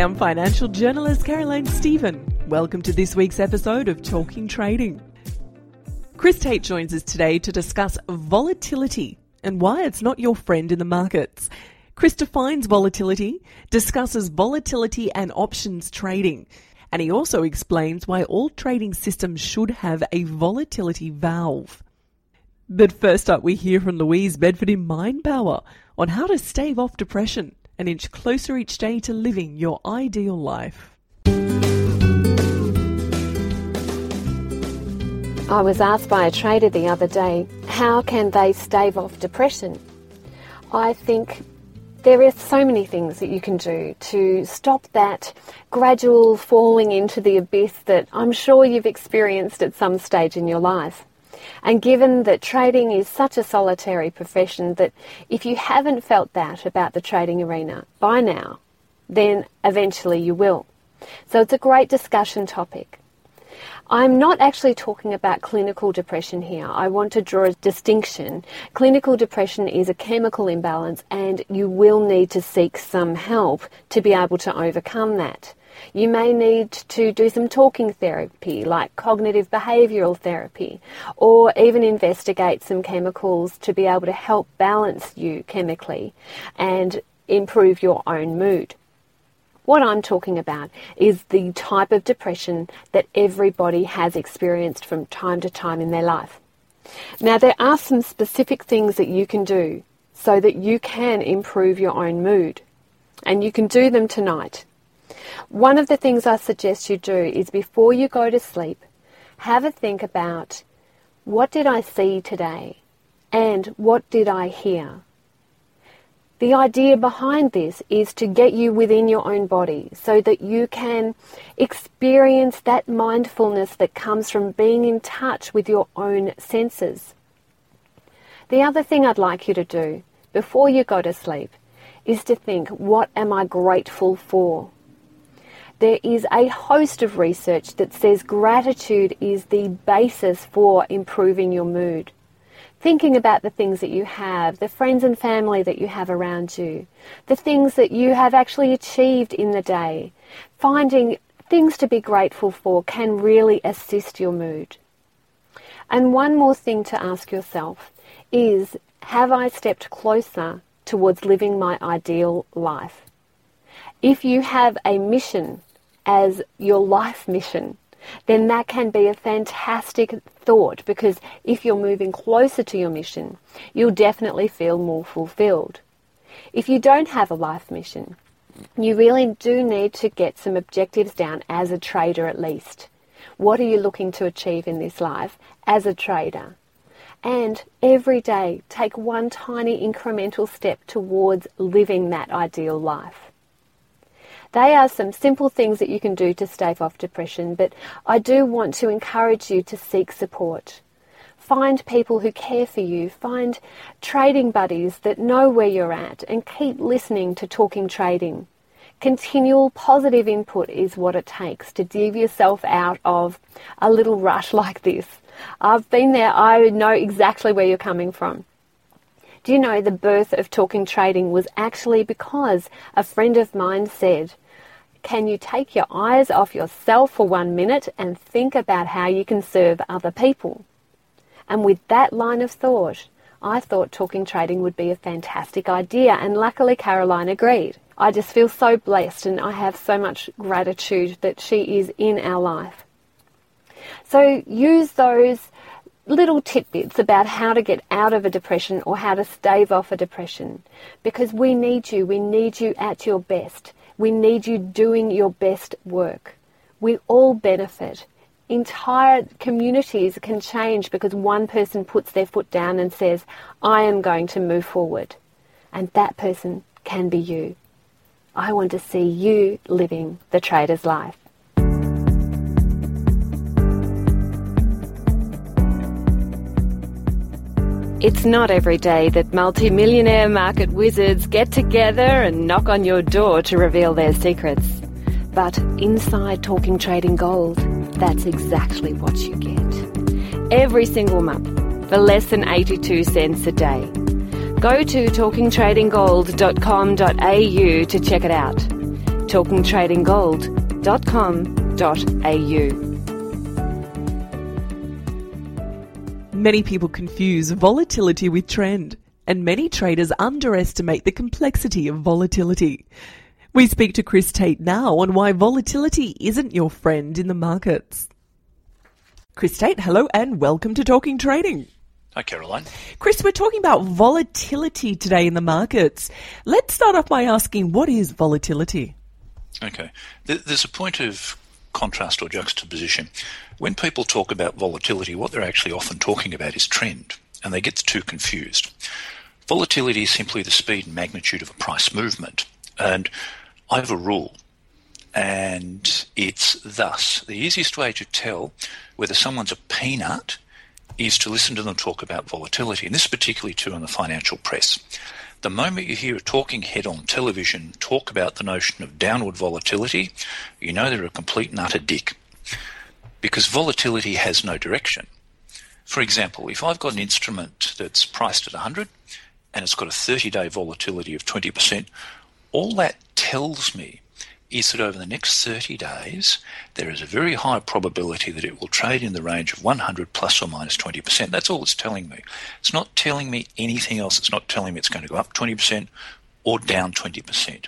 I'm financial journalist Caroline Stephen. Welcome to this week's episode of Talking Trading. Chris Tate joins us today to discuss volatility and why it's not your friend in the markets. Chris defines volatility, discusses volatility and options trading, and he also explains why all trading systems should have a volatility valve. But first up, we hear from Louise Bedford in Mind Power on how to stave off depression an inch closer each day to living your ideal life. I was asked by a trader the other day, how can they stave off depression? I think there are so many things that you can do to stop that gradual falling into the abyss that I'm sure you've experienced at some stage in your life. And given that trading is such a solitary profession, that if you haven't felt that about the trading arena by now, then eventually you will. So it's a great discussion topic. I'm not actually talking about clinical depression here. I want to draw a distinction. Clinical depression is a chemical imbalance, and you will need to seek some help to be able to overcome that. You may need to do some talking therapy, like cognitive behavioural therapy, or even investigate some chemicals to be able to help balance you chemically and improve your own mood. What I'm talking about is the type of depression that everybody has experienced from time to time in their life. Now, there are some specific things that you can do so that you can improve your own mood, and you can do them tonight. One of the things I suggest you do is before you go to sleep, have a think about what did I see today and what did I hear? The idea behind this is to get you within your own body so that you can experience that mindfulness that comes from being in touch with your own senses. The other thing I'd like you to do before you go to sleep is to think, what am I grateful for? There is a host of research that says gratitude is the basis for improving your mood. Thinking about the things that you have, the friends and family that you have around you, the things that you have actually achieved in the day, finding things to be grateful for can really assist your mood. And one more thing to ask yourself is have I stepped closer towards living my ideal life? If you have a mission as your life mission, then that can be a fantastic thought because if you're moving closer to your mission, you'll definitely feel more fulfilled. If you don't have a life mission, you really do need to get some objectives down as a trader at least. What are you looking to achieve in this life as a trader? And every day, take one tiny incremental step towards living that ideal life. They are some simple things that you can do to stave off depression, but I do want to encourage you to seek support. Find people who care for you, find trading buddies that know where you're at, and keep listening to Talking Trading. Continual positive input is what it takes to dig yourself out of a little rush like this. I've been there, I know exactly where you're coming from. Do you know the birth of Talking Trading was actually because a friend of mine said, Can you take your eyes off yourself for one minute and think about how you can serve other people? And with that line of thought, I thought Talking Trading would be a fantastic idea, and luckily Caroline agreed. I just feel so blessed and I have so much gratitude that she is in our life. So use those little tidbits about how to get out of a depression or how to stave off a depression because we need you. We need you at your best. We need you doing your best work. We all benefit. Entire communities can change because one person puts their foot down and says, I am going to move forward. And that person can be you. I want to see you living the trader's life. It's not every day that multimillionaire market wizards get together and knock on your door to reveal their secrets. But inside Talking Trading Gold, that's exactly what you get. Every single month, for less than 82 cents a day. Go to talkingtradinggold.com.au to check it out. talkingtradinggold.com.au Many people confuse volatility with trend, and many traders underestimate the complexity of volatility. We speak to Chris Tate now on why volatility isn't your friend in the markets. Chris Tate, hello and welcome to Talking Trading. Hi, Caroline. Chris, we're talking about volatility today in the markets. Let's start off by asking what is volatility? Okay. There's a point of contrast or juxtaposition. When people talk about volatility, what they're actually often talking about is trend, and they get two confused. Volatility is simply the speed and magnitude of a price movement, and I have a rule, and it's thus the easiest way to tell whether someone's a peanut is to listen to them talk about volatility, and this is particularly true in the financial press. The moment you hear a talking head on television talk about the notion of downward volatility, you know they're a complete and utter dick. Because volatility has no direction. For example, if I've got an instrument that's priced at 100 and it's got a 30 day volatility of 20%, all that tells me is that over the next 30 days, there is a very high probability that it will trade in the range of 100 plus or minus 20%. That's all it's telling me. It's not telling me anything else. It's not telling me it's going to go up 20% or down 20%.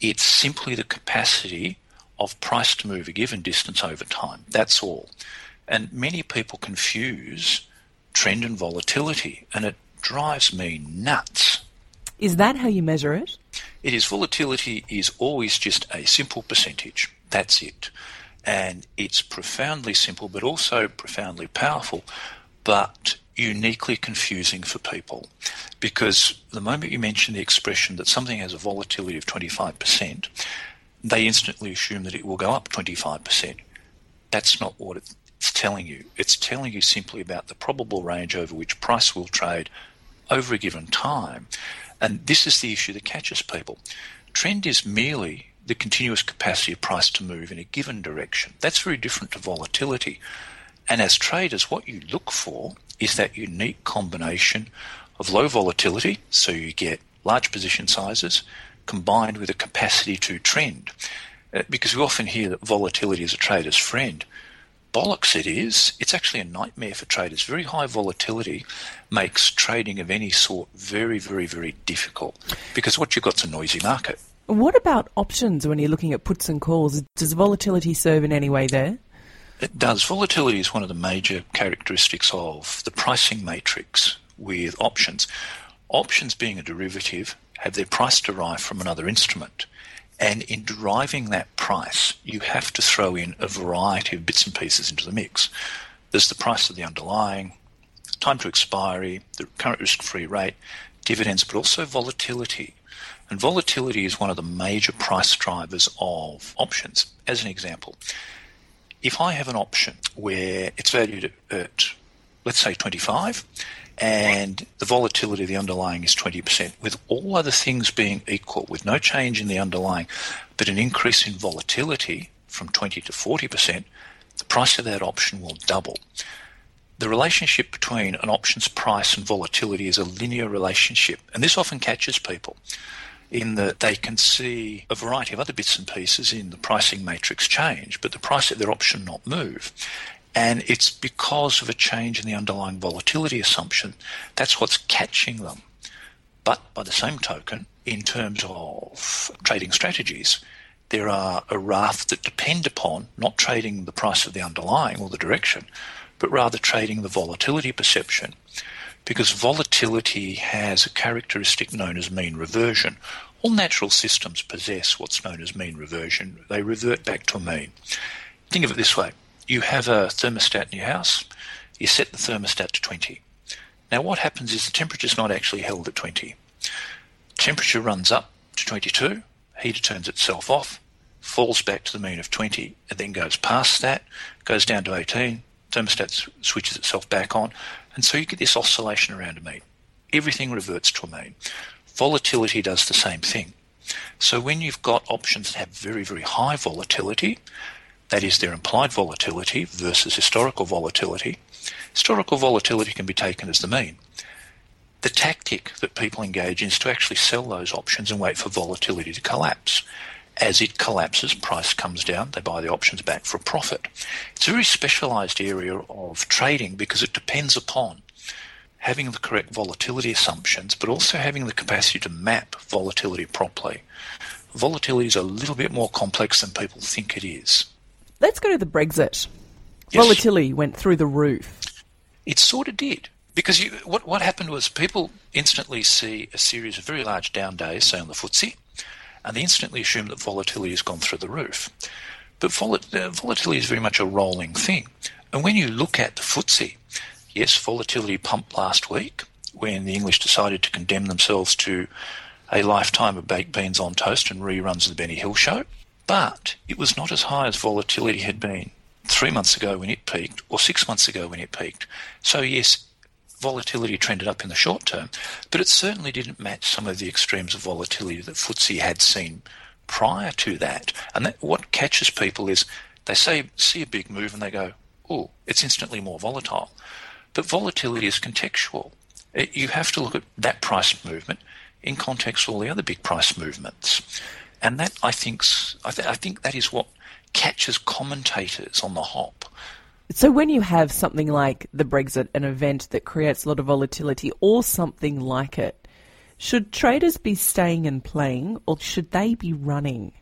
It's simply the capacity of price to move a given distance over time. That's all. And many people confuse trend and volatility, and it drives me nuts. Is that how you measure it? It is volatility is always just a simple percentage. That's it. And it's profoundly simple, but also profoundly powerful, but uniquely confusing for people. Because the moment you mention the expression that something has a volatility of 25%, they instantly assume that it will go up 25%. That's not what it's telling you. It's telling you simply about the probable range over which price will trade over a given time. And this is the issue that catches people. Trend is merely the continuous capacity of price to move in a given direction. That's very different to volatility. And as traders, what you look for is that unique combination of low volatility, so you get large position sizes, combined with a capacity to trend. Uh, because we often hear that volatility is a trader's friend bollocks it is. It's actually a nightmare for traders. Very high volatility makes trading of any sort very, very, very difficult because what you've got is a noisy market. What about options when you're looking at puts and calls? Does volatility serve in any way there? It does. Volatility is one of the major characteristics of the pricing matrix with options. Options, being a derivative, have their price derived from another instrument. And in deriving that price, you have to throw in a variety of bits and pieces into the mix. There's the price of the underlying, time to expiry, the current risk free rate, dividends, but also volatility. And volatility is one of the major price drivers of options. As an example, if I have an option where it's valued at, let's say, 25, and the volatility of the underlying is 20%, with all other things being equal, with no change in the underlying, but an increase in volatility from 20 to 40%, the price of that option will double. The relationship between an option's price and volatility is a linear relationship, and this often catches people in that they can see a variety of other bits and pieces in the pricing matrix change, but the price of their option not move. And it's because of a change in the underlying volatility assumption. That's what's catching them. But by the same token, in terms of trading strategies, there are a raft that depend upon not trading the price of the underlying or the direction, but rather trading the volatility perception. Because volatility has a characteristic known as mean reversion. All natural systems possess what's known as mean reversion. They revert back to a mean. Think of it this way you have a thermostat in your house, you set the thermostat to 20. Now, what happens is the temperature is not actually held at 20. Temperature runs up to 22, heater turns itself off, falls back to the mean of 20, and then goes past that, goes down to 18, thermostat switches itself back on, and so you get this oscillation around a mean. Everything reverts to a mean. Volatility does the same thing. So when you've got options that have very, very high volatility, that is their implied volatility versus historical volatility, historical volatility can be taken as the mean. The tactic that people engage in is to actually sell those options and wait for volatility to collapse. As it collapses, price comes down, they buy the options back for a profit. It's a very specialized area of trading because it depends upon having the correct volatility assumptions, but also having the capacity to map volatility properly. Volatility is a little bit more complex than people think it is. Let's go to the Brexit. Yes. Volatility went through the roof. It sort of did. Because you, what, what happened was people instantly see a series of very large down days, say on the FTSE, and they instantly assume that volatility has gone through the roof. But vol- uh, volatility is very much a rolling thing. And when you look at the FTSE, yes, volatility pumped last week when the English decided to condemn themselves to a lifetime of baked beans on toast and reruns of the Benny Hill show. But it was not as high as volatility had been three months ago when it peaked or six months ago when it peaked. So, yes, volatility trended up in the short term, but it certainly didn't match some of the extremes of volatility that FTSE had seen prior to that. And that, what catches people is they say see a big move and they go, "Oh, it's instantly more volatile." But volatility is contextual. It, you have to look at that price movement in context of all the other big price movements, and that I think's I, th- I think that is what catches commentators on the hop. So, when you have something like the Brexit, an event that creates a lot of volatility, or something like it, should traders be staying and playing, or should they be running?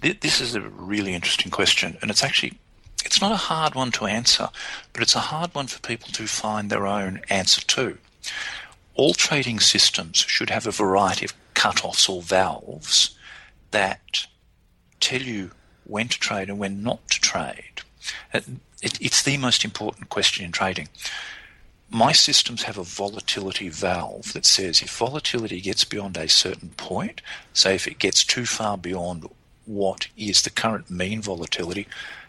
This is a really interesting question, and it's actually it's not a hard one to answer, but it's a hard one for people to find their own answer to. All trading systems should have a variety of cut-offs or valves that tell you when to trade and when not to trade. It, it, it's the most important question in trading. My systems have a volatility valve that says if volatility gets beyond a certain point, say if it gets too far beyond what is the current mean volatility,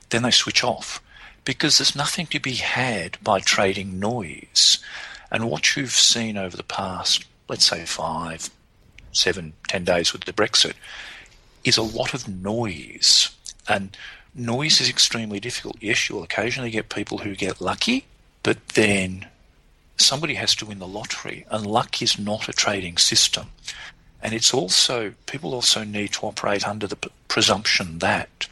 then they switch off because there's nothing to be had by trading noise. And what you've seen over the past, let's say five, seven, ten days with the Brexit, is a lot of noise. And noise is extremely difficult. Yes, you'll occasionally get people who get lucky, but then somebody has to win the lottery, and luck is not a trading system. And it's also, people also need to operate under the presumption that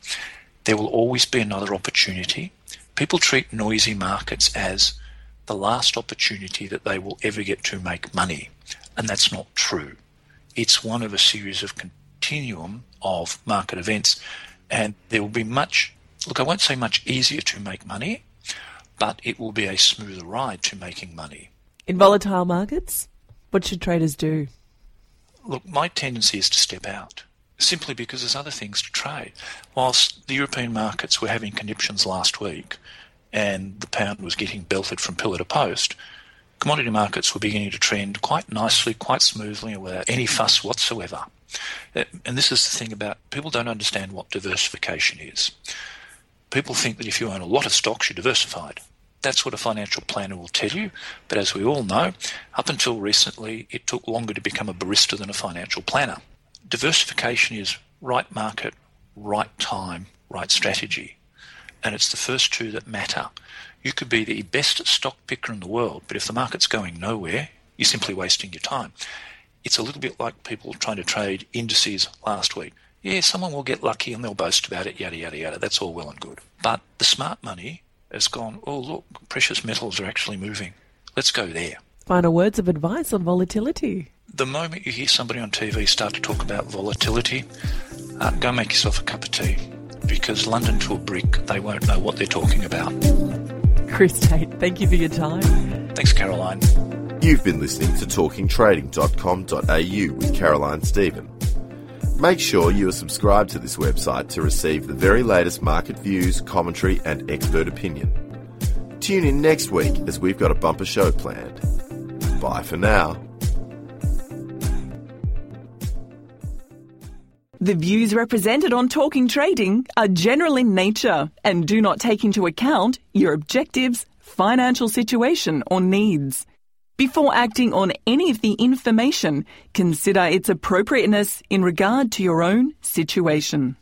there will always be another opportunity. People treat noisy markets as the last opportunity that they will ever get to make money, and that's not true. It's one of a series of continuum of market events and there will be much, look, I won't say much easier to make money, but it will be a smoother ride to making money. In volatile markets, what should traders do? Look, my tendency is to step out simply because there's other things to trade. Whilst the European markets were having conniptions last week and the pound was getting belted from pillar to post, commodity markets were beginning to trend quite nicely, quite smoothly, without any fuss whatsoever. Uh, and this is the thing about people don't understand what diversification is. People think that if you own a lot of stocks, you're diversified. That's what a financial planner will tell you. But as we all know, up until recently, it took longer to become a barista than a financial planner. Diversification is right market, right time, right strategy. And it's the first two that matter. You could be the best stock picker in the world, but if the market's going nowhere, you're simply wasting your time. It's a little bit like people trying to trade indices last week. Yeah, someone will get lucky and they'll boast about it, yada, yada, yada. That's all well and good. But the smart money has gone, oh, look, precious metals are actually moving. Let's go there. Final words of advice on volatility. The moment you hear somebody on TV start to talk about volatility, uh, go make yourself a cup of tea because London to a brick, they won't know what they're talking about. Chris Tate, thank you for your time. Thanks, Caroline. You've been listening to talkingtrading.com.au with Caroline Stephen. Make sure you are subscribed to this website to receive the very latest market views, commentary, and expert opinion. Tune in next week as we've got a bumper show planned. Bye for now. The views represented on Talking Trading are general in nature and do not take into account your objectives, financial situation, or needs. Before acting on any of the information, consider its appropriateness in regard to your own situation.